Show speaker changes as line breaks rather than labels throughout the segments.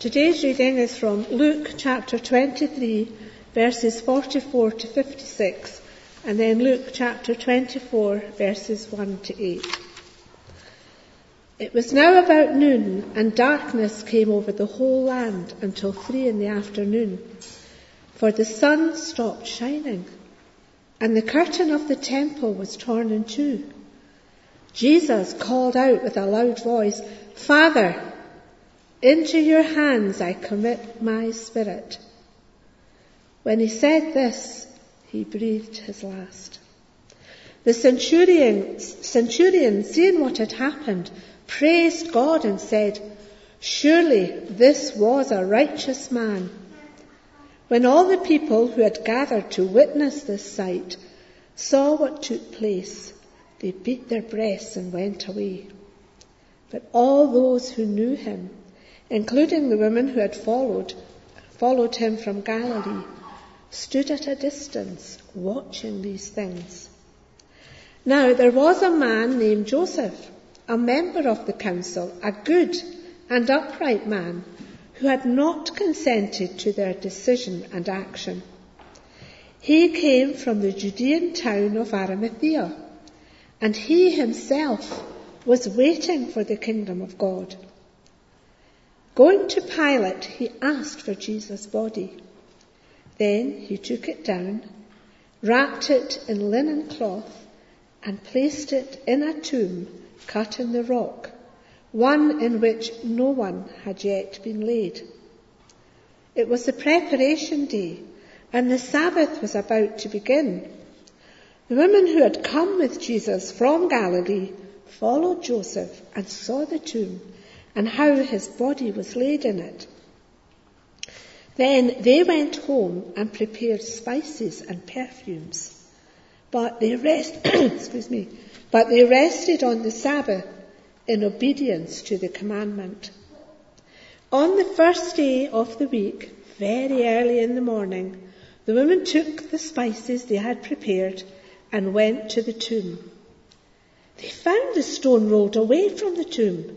Today's reading is from Luke chapter 23, verses 44 to 56, and then Luke chapter 24, verses 1 to 8. It was now about noon, and darkness came over the whole land until three in the afternoon, for the sun stopped shining, and the curtain of the temple was torn in two. Jesus called out with a loud voice, Father, into your hands I commit my spirit. When he said this, he breathed his last. The centurion, centurion, seeing what had happened, praised God and said, Surely this was a righteous man. When all the people who had gathered to witness this sight saw what took place, they beat their breasts and went away. But all those who knew him including the women who had followed, followed him from Galilee, stood at a distance watching these things. Now there was a man named Joseph, a member of the council, a good and upright man, who had not consented to their decision and action. He came from the Judean town of Arimathea, and he himself was waiting for the kingdom of God. Going to Pilate, he asked for Jesus' body. Then he took it down, wrapped it in linen cloth, and placed it in a tomb cut in the rock, one in which no one had yet been laid. It was the preparation day, and the Sabbath was about to begin. The women who had come with Jesus from Galilee followed Joseph and saw the tomb and how his body was laid in it. Then they went home and prepared spices and perfumes. But they, rest, excuse me, but they rested on the Sabbath in obedience to the commandment. On the first day of the week, very early in the morning, the women took the spices they had prepared and went to the tomb. They found the stone rolled away from the tomb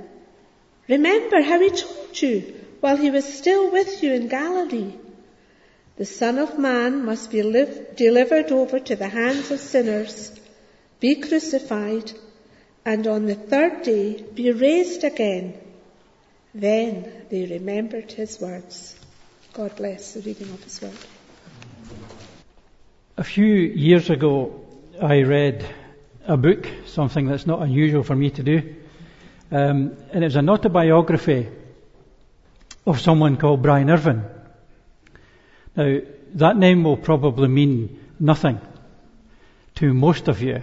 Remember how he told you while he was still with you in Galilee. The Son of Man must be live, delivered over to the hands of sinners, be crucified, and on the third day be raised again. Then they remembered his words. God bless the reading of his word.
A few years ago, I read a book, something that's not unusual for me to do. Um, and it's an autobiography of someone called Brian Irvine. Now, that name will probably mean nothing to most of you.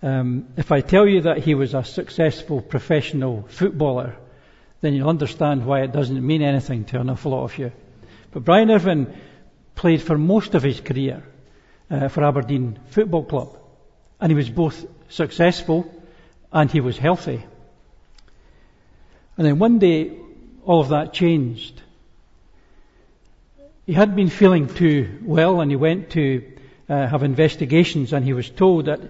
Um, if I tell you that he was a successful professional footballer, then you'll understand why it doesn't mean anything to an awful lot of you. But Brian Irvine played for most of his career uh, for Aberdeen Football Club, and he was both successful and he was healthy. And then one day, all of that changed. He had been feeling too well and he went to uh, have investigations and he was told that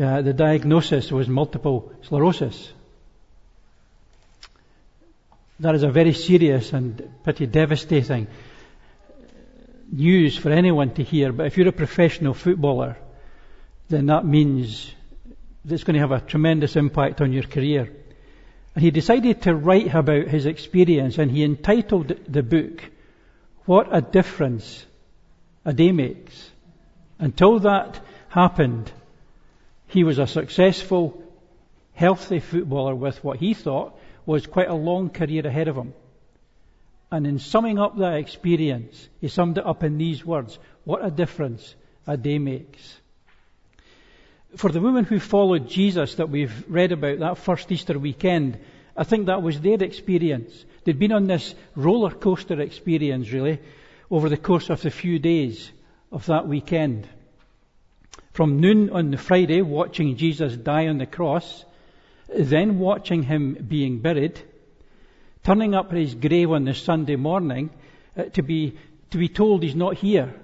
uh, the diagnosis was multiple sclerosis. That is a very serious and pretty devastating news for anyone to hear, but if you're a professional footballer, then that means it's going to have a tremendous impact on your career. And he decided to write about his experience and he entitled the book, What a Difference a Day Makes. Until that happened, he was a successful, healthy footballer with what he thought was quite a long career ahead of him. And in summing up that experience, he summed it up in these words What a difference a day makes for the women who followed Jesus that we've read about that first Easter weekend, I think that was their experience. They'd been on this roller coaster experience, really, over the course of the few days of that weekend. From noon on the Friday, watching Jesus die on the cross, then watching him being buried, turning up at his grave on the Sunday morning uh, to, be, to be told he's not here,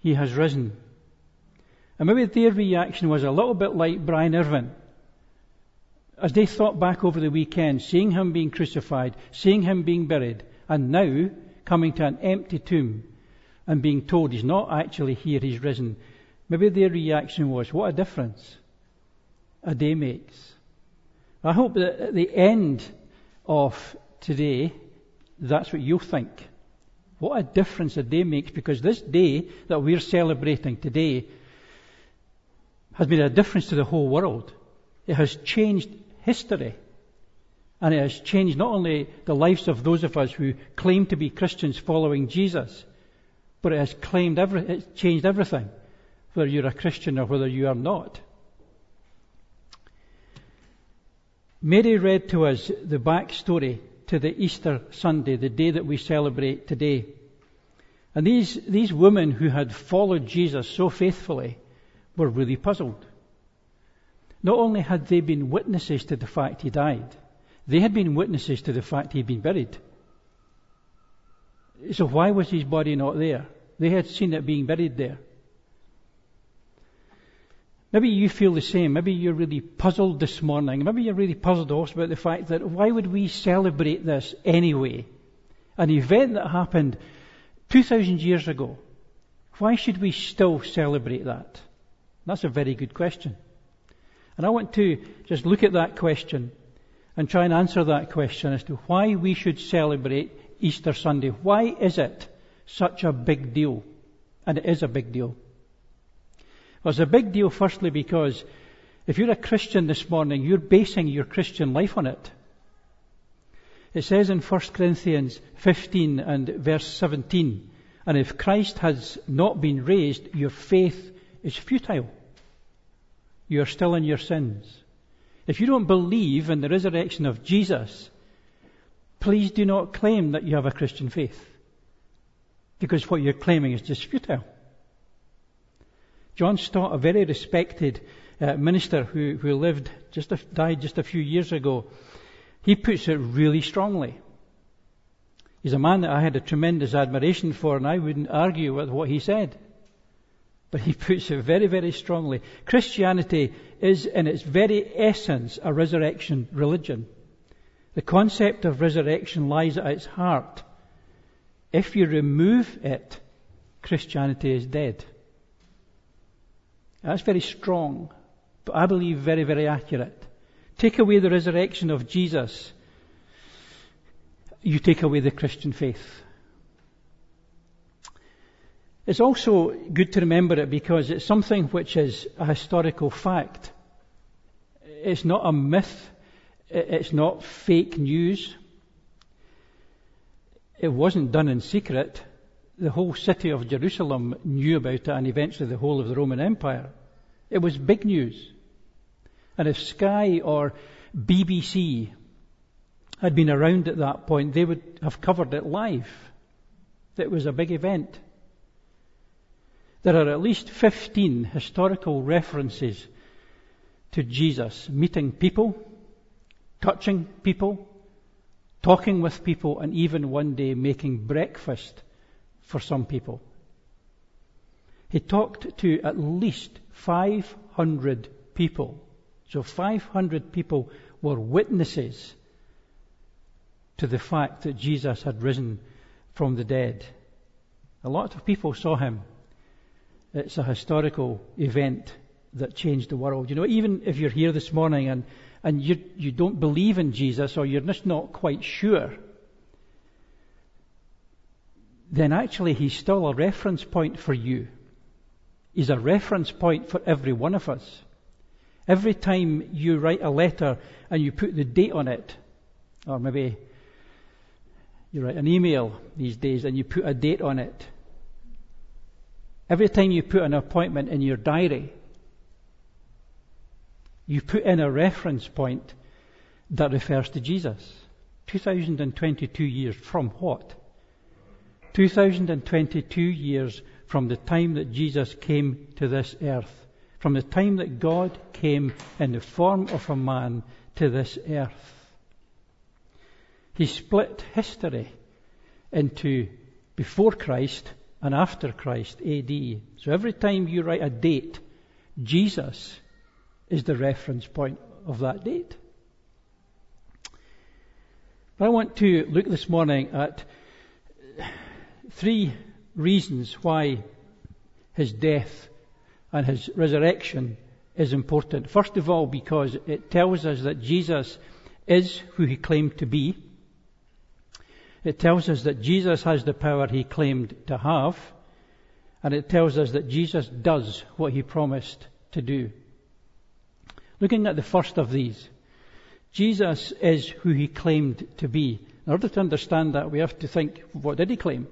he has risen. And maybe their reaction was a little bit like Brian Irvine. As they thought back over the weekend, seeing him being crucified, seeing him being buried, and now coming to an empty tomb and being told he's not actually here, he's risen. Maybe their reaction was, what a difference a day makes. I hope that at the end of today, that's what you'll think. What a difference a day makes because this day that we're celebrating today has made a difference to the whole world. It has changed history. And it has changed not only the lives of those of us who claim to be Christians following Jesus, but it has claimed every, it's changed everything, whether you're a Christian or whether you are not. Mary read to us the backstory to the Easter Sunday, the day that we celebrate today. And these, these women who had followed Jesus so faithfully were really puzzled. Not only had they been witnesses to the fact he died, they had been witnesses to the fact he'd been buried. So why was his body not there? They had seen it being buried there. Maybe you feel the same. Maybe you're really puzzled this morning. Maybe you're really puzzled also about the fact that why would we celebrate this anyway? An event that happened 2,000 years ago. Why should we still celebrate that? That's a very good question. And I want to just look at that question and try and answer that question as to why we should celebrate Easter Sunday. Why is it such a big deal? And it is a big deal. Well, it's a big deal, firstly, because if you're a Christian this morning, you're basing your Christian life on it. It says in 1 Corinthians 15 and verse 17, and if Christ has not been raised, your faith is futile you are still in your sins. If you don't believe in the resurrection of Jesus, please do not claim that you have a Christian faith. Because what you're claiming is just futile. John Stott, a very respected uh, minister who, who lived just a, died just a few years ago, he puts it really strongly. He's a man that I had a tremendous admiration for, and I wouldn't argue with what he said. But he puts it very, very strongly. Christianity is in its very essence a resurrection religion. The concept of resurrection lies at its heart. If you remove it, Christianity is dead. that's very strong, but I believe very, very accurate. Take away the resurrection of Jesus, you take away the Christian faith. It's also good to remember it because it's something which is a historical fact. It's not a myth. It's not fake news. It wasn't done in secret. The whole city of Jerusalem knew about it and eventually the whole of the Roman Empire. It was big news. And if Sky or BBC had been around at that point, they would have covered it live. It was a big event. There are at least 15 historical references to Jesus meeting people, touching people, talking with people, and even one day making breakfast for some people. He talked to at least 500 people. So 500 people were witnesses to the fact that Jesus had risen from the dead. A lot of people saw him it's a historical event that changed the world. You know, even if you're here this morning and, and you, you don't believe in Jesus or you're just not quite sure, then actually he's still a reference point for you. He's a reference point for every one of us. Every time you write a letter and you put the date on it, or maybe you write an email these days and you put a date on it, Every time you put an appointment in your diary, you put in a reference point that refers to Jesus. 2022 years from what? 2022 years from the time that Jesus came to this earth, from the time that God came in the form of a man to this earth. He split history into before Christ and after Christ, AD. So every time you write a date, Jesus is the reference point of that date. But I want to look this morning at three reasons why his death and his resurrection is important. First of all, because it tells us that Jesus is who he claimed to be. It tells us that Jesus has the power he claimed to have, and it tells us that Jesus does what he promised to do. Looking at the first of these, Jesus is who he claimed to be. In order to understand that, we have to think, what did he claim?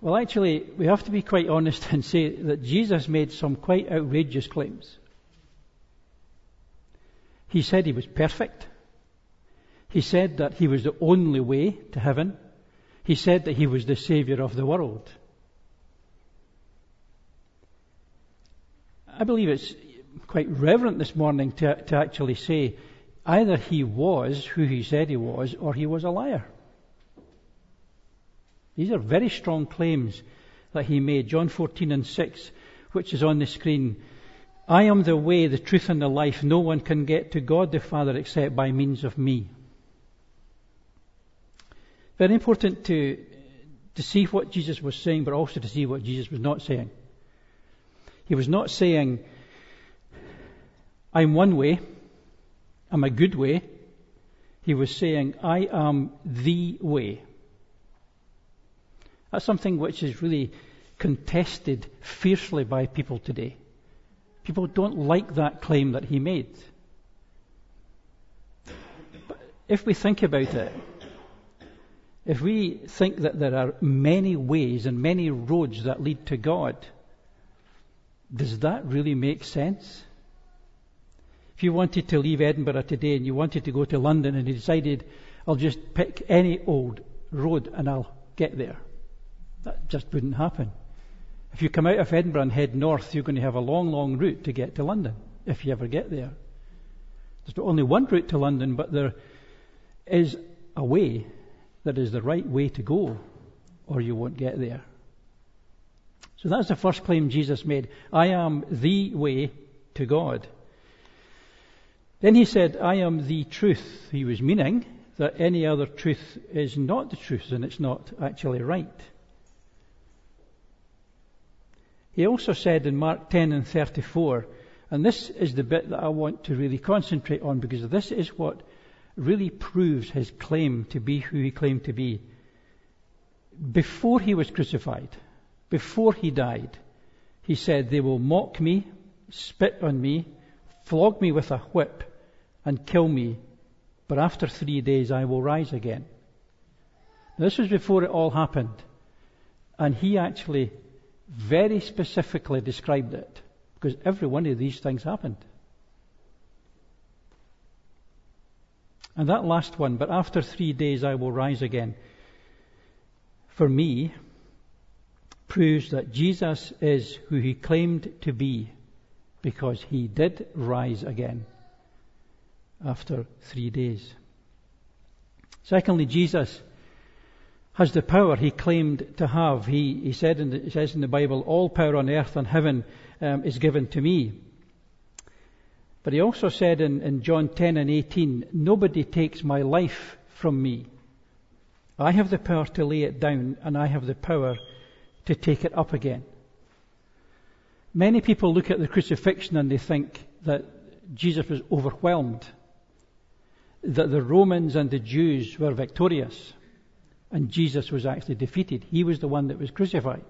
Well, actually, we have to be quite honest and say that Jesus made some quite outrageous claims. He said he was perfect. He said that he was the only way to heaven. He said that he was the Saviour of the world. I believe it's quite reverent this morning to, to actually say either he was who he said he was or he was a liar. These are very strong claims that he made. John 14 and 6, which is on the screen. I am the way, the truth, and the life. No one can get to God the Father except by means of me. Very important to, to see what Jesus was saying, but also to see what Jesus was not saying. He was not saying, I'm one way, I'm a good way. He was saying, I am the way. That's something which is really contested fiercely by people today. People don't like that claim that he made. But if we think about it, if we think that there are many ways and many roads that lead to God, does that really make sense? If you wanted to leave Edinburgh today and you wanted to go to London and you decided, I'll just pick any old road and I'll get there, that just wouldn't happen. If you come out of Edinburgh and head north, you're going to have a long, long route to get to London, if you ever get there. There's not only one route to London, but there is a way that is the right way to go, or you won't get there. So that's the first claim Jesus made. I am the way to God. Then he said, I am the truth. He was meaning that any other truth is not the truth and it's not actually right. He also said in Mark 10 and 34, and this is the bit that I want to really concentrate on because this is what really proves his claim to be who he claimed to be. Before he was crucified, before he died, he said, They will mock me, spit on me, flog me with a whip, and kill me, but after three days I will rise again. Now, this was before it all happened, and he actually very specifically described it, because every one of these things happened. And that last one, but after three days I will rise again, for me, proves that Jesus is who he claimed to be because he did rise again after three days. Secondly, Jesus has the power he claimed to have. He, he said in the, says in the Bible, All power on earth and heaven um, is given to me. But he also said in, in John 10 and 18, Nobody takes my life from me. I have the power to lay it down, and I have the power to take it up again. Many people look at the crucifixion and they think that Jesus was overwhelmed, that the Romans and the Jews were victorious, and Jesus was actually defeated. He was the one that was crucified.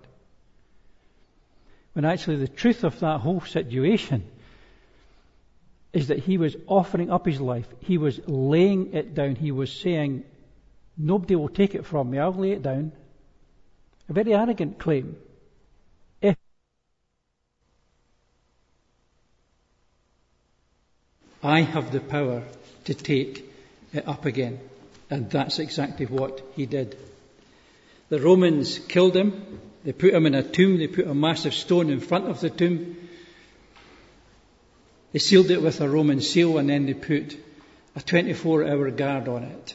When actually the truth of that whole situation is that he was offering up his life. He was laying it down. He was saying, Nobody will take it from me. I'll lay it down. A very arrogant claim. If I have the power to take it up again. And that's exactly what he did. The Romans killed him. They put him in a tomb. They put a massive stone in front of the tomb. They sealed it with a Roman seal and then they put a 24 hour guard on it.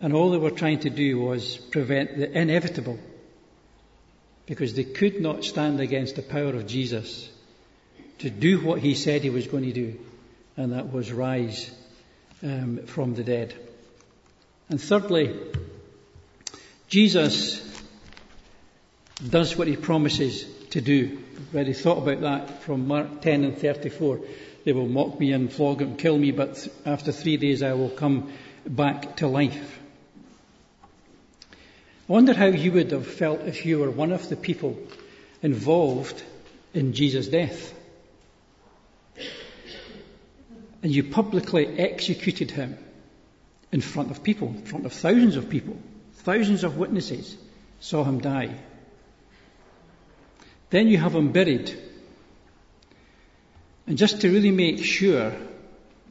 And all they were trying to do was prevent the inevitable because they could not stand against the power of Jesus to do what he said he was going to do, and that was rise um, from the dead. And thirdly, Jesus does what he promises to do. I've already thought about that from Mark 10 and 34. They will mock me and flog and kill me, but after three days I will come back to life. I wonder how you would have felt if you were one of the people involved in Jesus' death. And you publicly executed him in front of people, in front of thousands of people, thousands of witnesses saw him die. Then you have him buried. And just to really make sure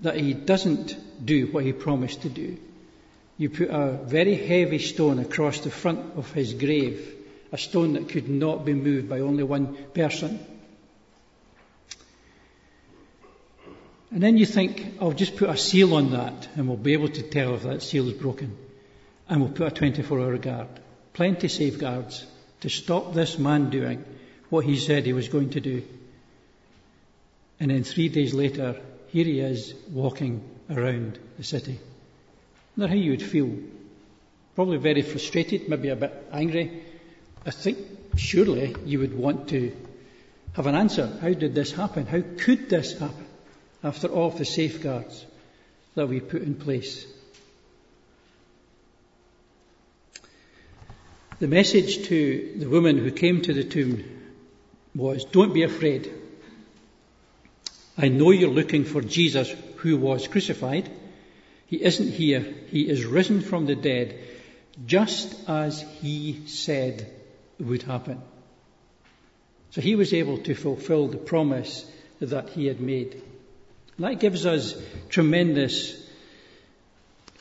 that he doesn't do what he promised to do, you put a very heavy stone across the front of his grave, a stone that could not be moved by only one person. And then you think, I'll just put a seal on that and we'll be able to tell if that seal is broken. And we'll put a 24 hour guard. Plenty safeguards to stop this man doing what he said he was going to do. And then three days later, here he is walking around the city. Now, how you would feel? Probably very frustrated, maybe a bit angry. I think surely you would want to have an answer. How did this happen? How could this happen after all the safeguards that we put in place? The message to the woman who came to the tomb was Don't be afraid. I know you're looking for Jesus who was crucified. He isn't here. He is risen from the dead, just as he said would happen. So he was able to fulfill the promise that he had made. And that gives us tremendous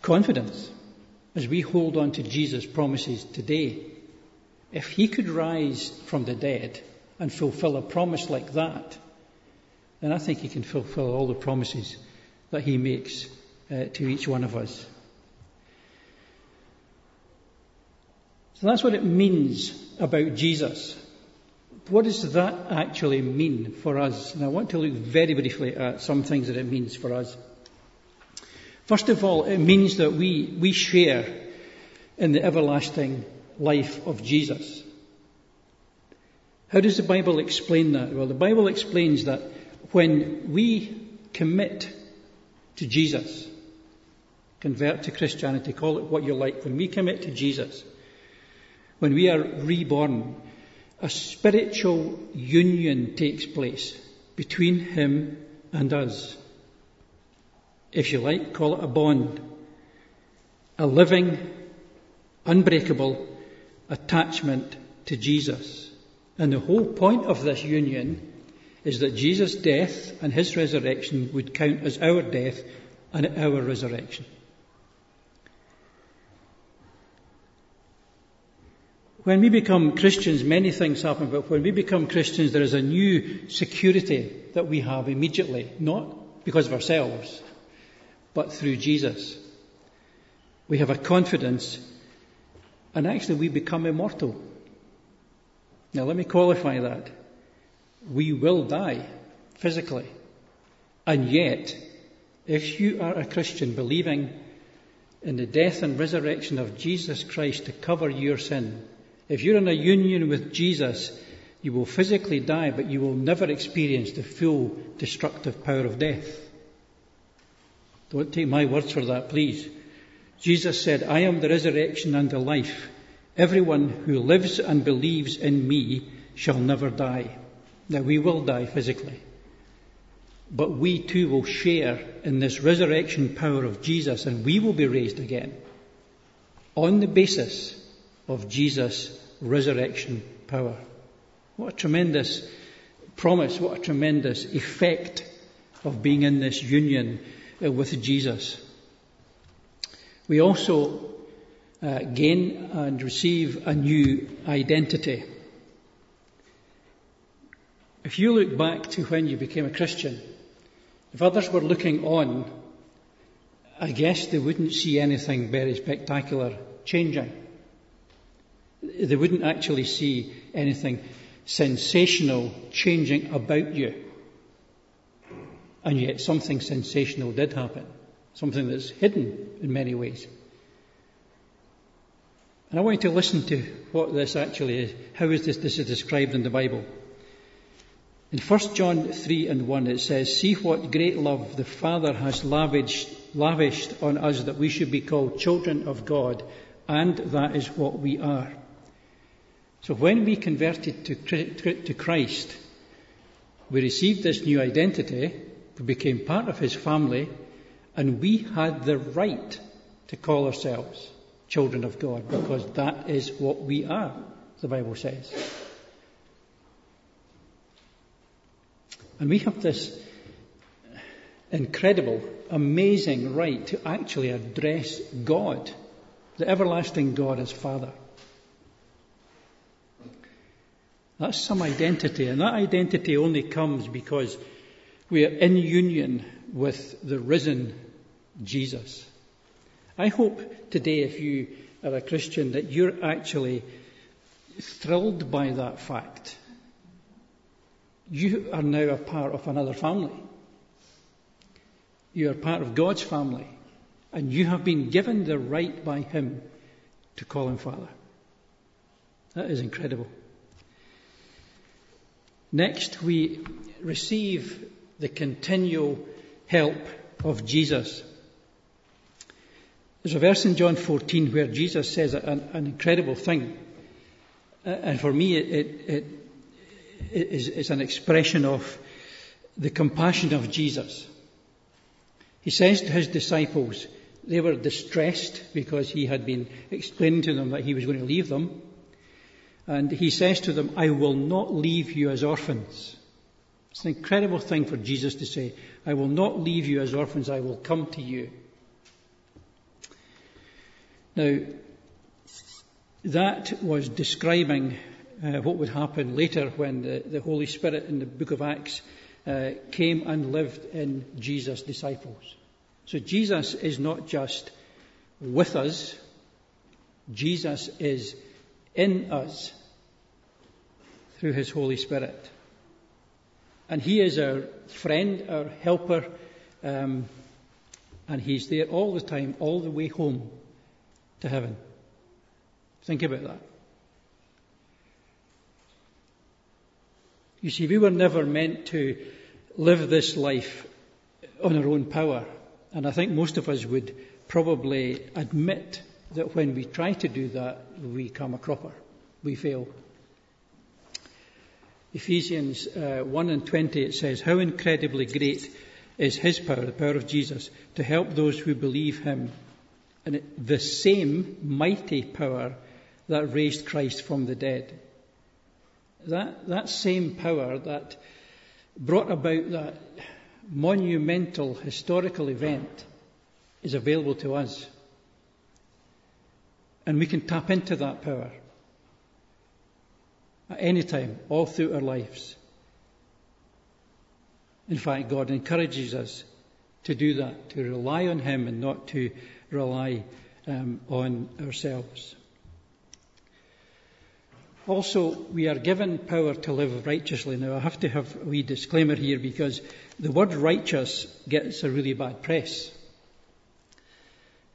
confidence as we hold on to Jesus' promises today. If he could rise from the dead, and fulfill a promise like that, then I think he can fulfill all the promises that he makes uh, to each one of us. So that's what it means about Jesus. What does that actually mean for us? And I want to look very briefly at some things that it means for us. First of all, it means that we, we share in the everlasting life of Jesus. How does the Bible explain that? Well, the Bible explains that when we commit to Jesus, convert to Christianity, call it what you like, when we commit to Jesus, when we are reborn, a spiritual union takes place between Him and us. If you like, call it a bond. A living, unbreakable attachment to Jesus. And the whole point of this union is that Jesus' death and his resurrection would count as our death and our resurrection. When we become Christians, many things happen, but when we become Christians, there is a new security that we have immediately, not because of ourselves, but through Jesus. We have a confidence, and actually we become immortal. Now, let me qualify that. We will die physically. And yet, if you are a Christian believing in the death and resurrection of Jesus Christ to cover your sin, if you're in a union with Jesus, you will physically die, but you will never experience the full destructive power of death. Don't take my words for that, please. Jesus said, I am the resurrection and the life. Everyone who lives and believes in me shall never die. Now, we will die physically, but we too will share in this resurrection power of Jesus and we will be raised again on the basis of Jesus' resurrection power. What a tremendous promise, what a tremendous effect of being in this union uh, with Jesus. We also uh, gain and receive a new identity. If you look back to when you became a Christian, if others were looking on, I guess they wouldn't see anything very spectacular changing. They wouldn't actually see anything sensational changing about you. And yet something sensational did happen. Something that's hidden in many ways. And I want you to listen to what this actually is. How is this, this is described in the Bible? In 1 John 3 and 1, it says, See what great love the Father has lavished, lavished on us that we should be called children of God, and that is what we are. So when we converted to, to Christ, we received this new identity, we became part of his family, and we had the right to call ourselves children of God because that is what we are, the Bible says. And we have this incredible, amazing right to actually address God, the everlasting God as Father. That's some identity, and that identity only comes because we are in union with the risen Jesus. I hope today, if you are a Christian, that you're actually thrilled by that fact. You are now a part of another family. You are part of God's family, and you have been given the right by Him to call Him Father. That is incredible. Next, we receive the continual help of Jesus. There's a verse in John 14 where Jesus says an, an incredible thing. And for me, it, it, it is, it's an expression of the compassion of Jesus. He says to his disciples, they were distressed because he had been explaining to them that he was going to leave them. And he says to them, I will not leave you as orphans. It's an incredible thing for Jesus to say, I will not leave you as orphans, I will come to you. Now, that was describing uh, what would happen later when the, the, Holy Spirit in the book of Acts uh, came and lived in Jesus' disciples. So Jesus is not just with us, Jesus is in us through his Holy Spirit. And he is our friend, our helper, um, and he's there all the time, all the way home to heaven. Think about that. You see, we were never meant to live this life on our own power. And I think most of us would probably admit that when we try to do that, we come a cropper. We fail. Ephesians uh, 1 and 20, it says, How incredibly great is his power, the power of Jesus, to help those who believe him and it, the same mighty power that raised Christ from the dead. That, that same power that brought about that monumental historical event is available to us. And we can tap into that power at any time, all through our lives. In fact, God encourages us to do that, to rely on Him and not to rely um, on ourselves. Also, we are given power to live righteously. Now, I have to have a wee disclaimer here because the word righteous gets a really bad press.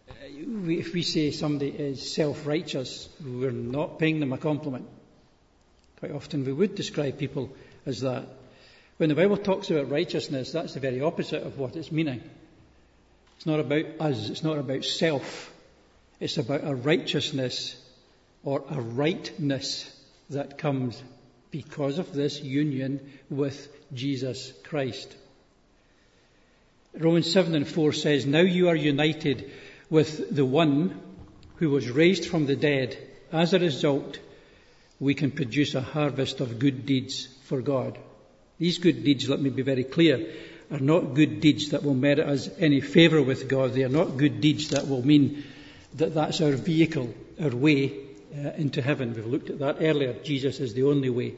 Uh, if we say somebody is self righteous, we're not paying them a compliment. Quite often we would describe people as that. When the Bible talks about righteousness, that's the very opposite of what it's meaning. It's not about us, it's not about self. It's about a righteousness or a rightness that comes because of this union with Jesus Christ. Romans 7 and 4 says, Now you are united with the one who was raised from the dead. As a result, we can produce a harvest of good deeds for God. These good deeds, let me be very clear, are not good deeds that will merit us any favour with God. They are not good deeds that will mean that that's our vehicle, our way uh, into heaven. We've looked at that earlier. Jesus is the only way.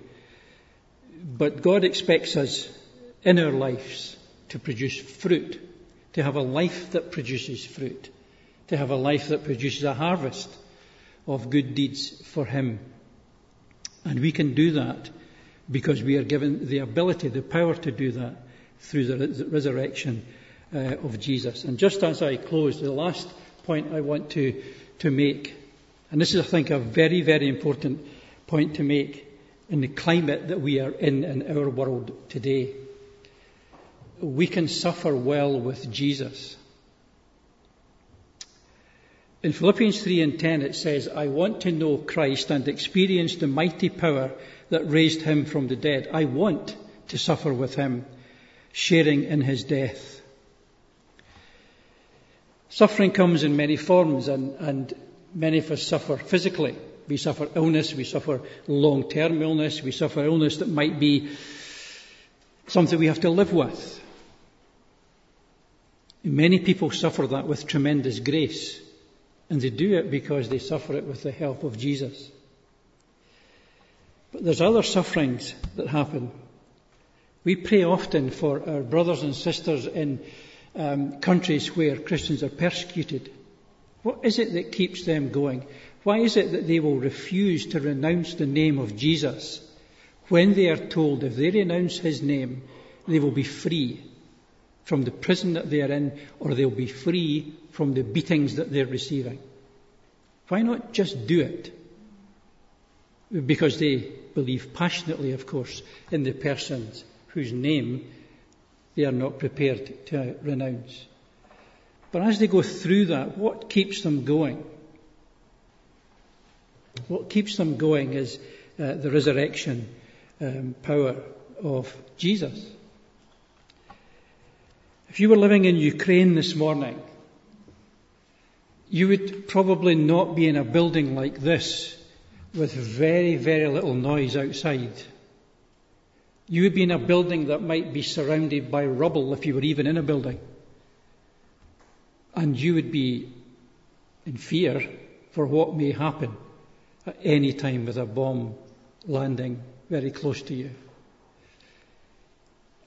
But God expects us in our lives to produce fruit, to have a life that produces fruit, to have a life that produces a harvest of good deeds for Him. And we can do that because we are given the ability, the power to do that through the resurrection uh, of Jesus. And just as I close, the last point I want to, to make, and this is, I think, a very, very important point to make in the climate that we are in in our world today. We can suffer well with Jesus. In Philippians 3 and 10, it says, I want to know Christ and experience the mighty power that raised him from the dead. I want to suffer with him, sharing in his death. Suffering comes in many forms, and, and many of us suffer physically. We suffer illness, we suffer long term illness, we suffer illness that might be something we have to live with. Many people suffer that with tremendous grace, and they do it because they suffer it with the help of Jesus. But there's other sufferings that happen. We pray often for our brothers and sisters in um, countries where Christians are persecuted. What is it that keeps them going? Why is it that they will refuse to renounce the name of Jesus when they are told if they renounce his name, they will be free from the prison that they are in or they'll be free from the beatings that they're receiving? Why not just do it? Because they believe passionately, of course, in the persons whose name they are not prepared to renounce. But as they go through that, what keeps them going? What keeps them going is uh, the resurrection um, power of Jesus. If you were living in Ukraine this morning, you would probably not be in a building like this with very, very little noise outside. You would be in a building that might be surrounded by rubble if you were even in a building. And you would be in fear for what may happen at any time with a bomb landing very close to you.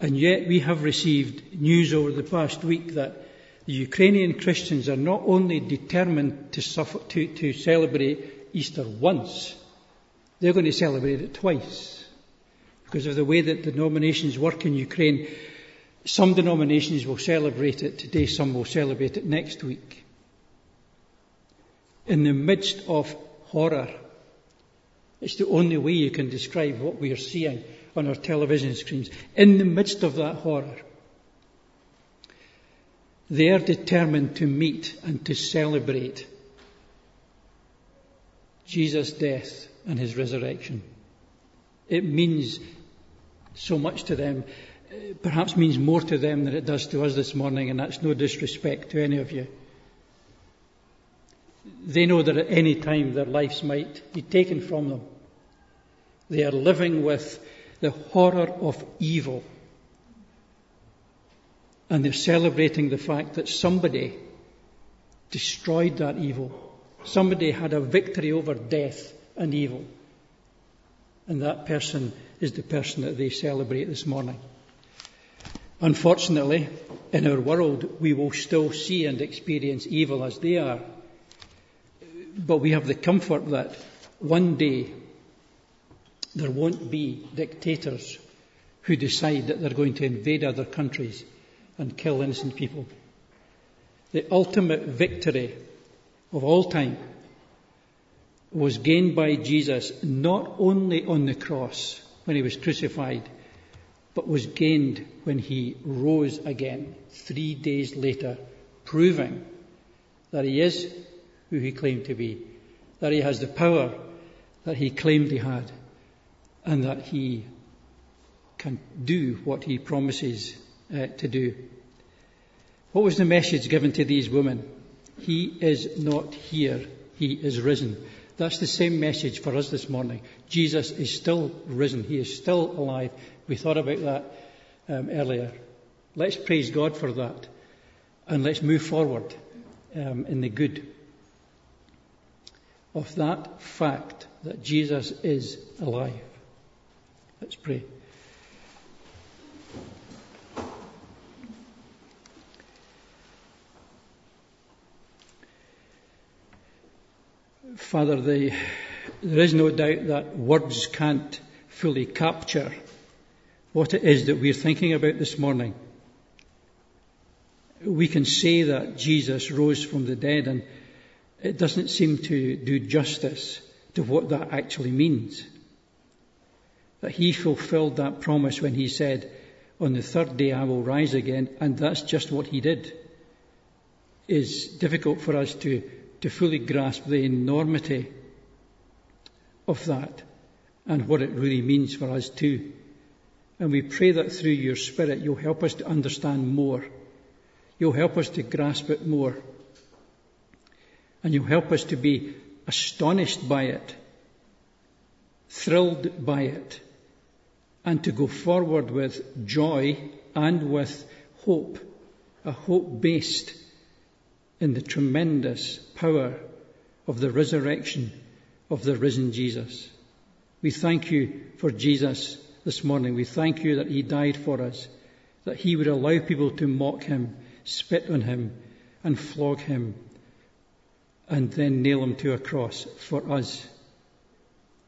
And yet we have received news over the past week that the Ukrainian Christians are not only determined to, suffer, to, to celebrate Easter once, they're going to celebrate it twice because of the way that the nominations work in Ukraine. Some denominations will celebrate it today, some will celebrate it next week. In the midst of horror, it's the only way you can describe what we are seeing on our television screens. In the midst of that horror, they are determined to meet and to celebrate Jesus' death and his resurrection. It means so much to them, perhaps means more to them than it does to us this morning, and that's no disrespect to any of you. They know that at any time their lives might be taken from them. They are living with the horror of evil. And they're celebrating the fact that somebody destroyed that evil. Somebody had a victory over death and evil. And that person is the person that they celebrate this morning. Unfortunately, in our world, we will still see and experience evil as they are. But we have the comfort that one day there won't be dictators who decide that they're going to invade other countries and kill innocent people. The ultimate victory of all time was gained by Jesus not only on the cross when he was crucified, but was gained when he rose again three days later, proving that he is who he claimed to be, that he has the power that he claimed he had, and that he can do what he promises uh, to do. What was the message given to these women? He is not here, he is risen. That's the same message for us this morning. Jesus is still risen. He is still alive. We thought about that um, earlier. Let's praise God for that and let's move forward um, in the good of that fact that Jesus is alive. Let's pray. Father, the, there is no doubt that words can't fully capture what it is that we're thinking about this morning. We can say that Jesus rose from the dead, and it doesn't seem to do justice to what that actually means. That he fulfilled that promise when he said, On the third day I will rise again, and that's just what he did. It's difficult for us to to fully grasp the enormity of that and what it really means for us too. And we pray that through your Spirit you'll help us to understand more. You'll help us to grasp it more. And you'll help us to be astonished by it, thrilled by it, and to go forward with joy and with hope, a hope based in the tremendous power of the resurrection of the risen Jesus. We thank you for Jesus this morning. We thank you that he died for us, that he would allow people to mock him, spit on him, and flog him, and then nail him to a cross for us.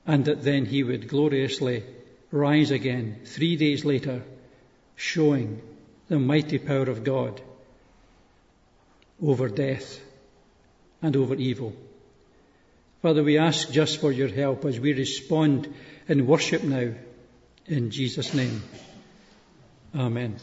And that then he would gloriously rise again three days later, showing the mighty power of God over death and over evil. Father, we ask just for your help as we respond in worship now. In Jesus' name. Amen.